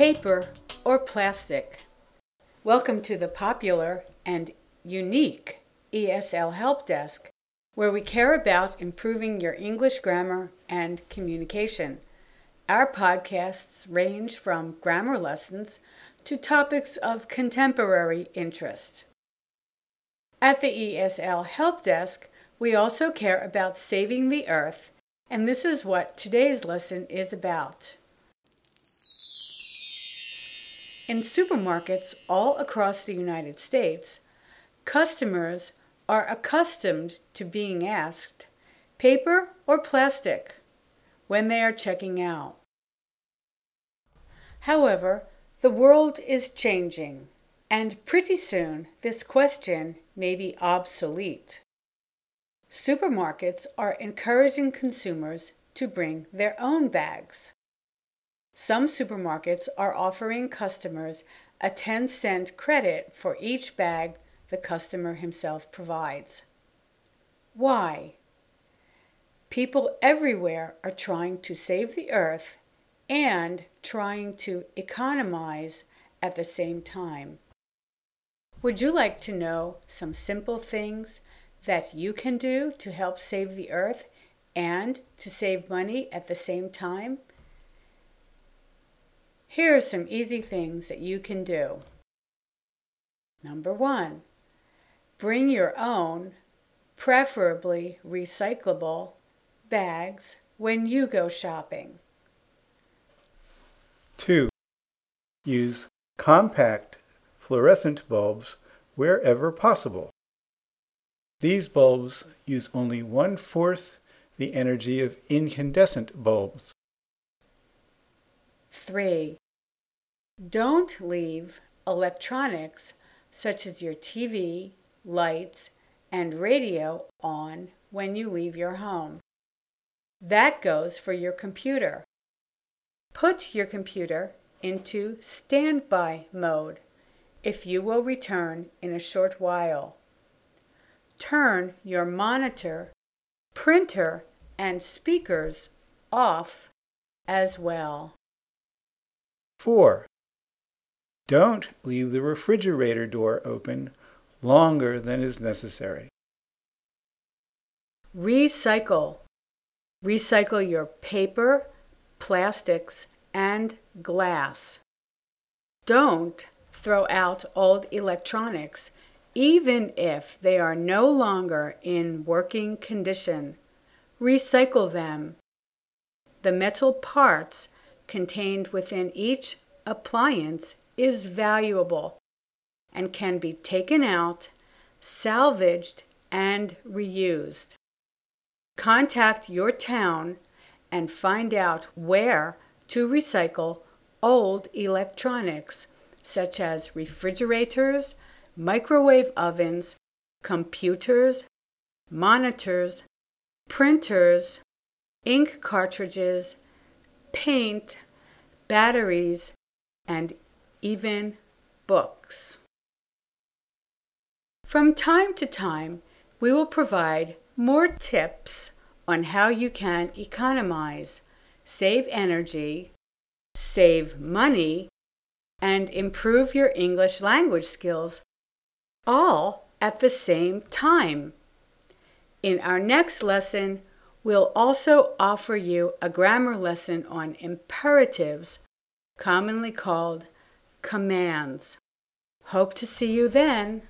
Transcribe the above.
paper, or plastic. Welcome to the popular and unique ESL Help Desk, where we care about improving your English grammar and communication. Our podcasts range from grammar lessons to topics of contemporary interest. At the ESL Help Desk, we also care about saving the earth, and this is what today's lesson is about. In supermarkets all across the United States, customers are accustomed to being asked paper or plastic when they are checking out. However, the world is changing, and pretty soon this question may be obsolete. Supermarkets are encouraging consumers to bring their own bags. Some supermarkets are offering customers a 10 cent credit for each bag the customer himself provides. Why? People everywhere are trying to save the earth and trying to economize at the same time. Would you like to know some simple things that you can do to help save the earth and to save money at the same time? Here are some easy things that you can do. Number one, bring your own, preferably recyclable, bags when you go shopping. 2. Use compact fluorescent bulbs wherever possible. These bulbs use only one-fourth the energy of incandescent bulbs. 3. Don't leave electronics such as your TV, lights, and radio on when you leave your home. That goes for your computer. Put your computer into standby mode if you will return in a short while. Turn your monitor, printer, and speakers off as well. 4. Don't leave the refrigerator door open longer than is necessary. Recycle. Recycle your paper, plastics, and glass. Don't throw out old electronics even if they are no longer in working condition. Recycle them. The metal parts contained within each appliance is valuable and can be taken out, salvaged, and reused. Contact your town and find out where to recycle old electronics such as refrigerators, microwave ovens, computers, monitors, printers, ink cartridges, paint, batteries, and even books. From time to time, we will provide more tips on how you can economize, save energy, save money, and improve your English language skills all at the same time. In our next lesson, we'll also offer you a grammar lesson on imperatives, commonly called commands. Hope to see you then.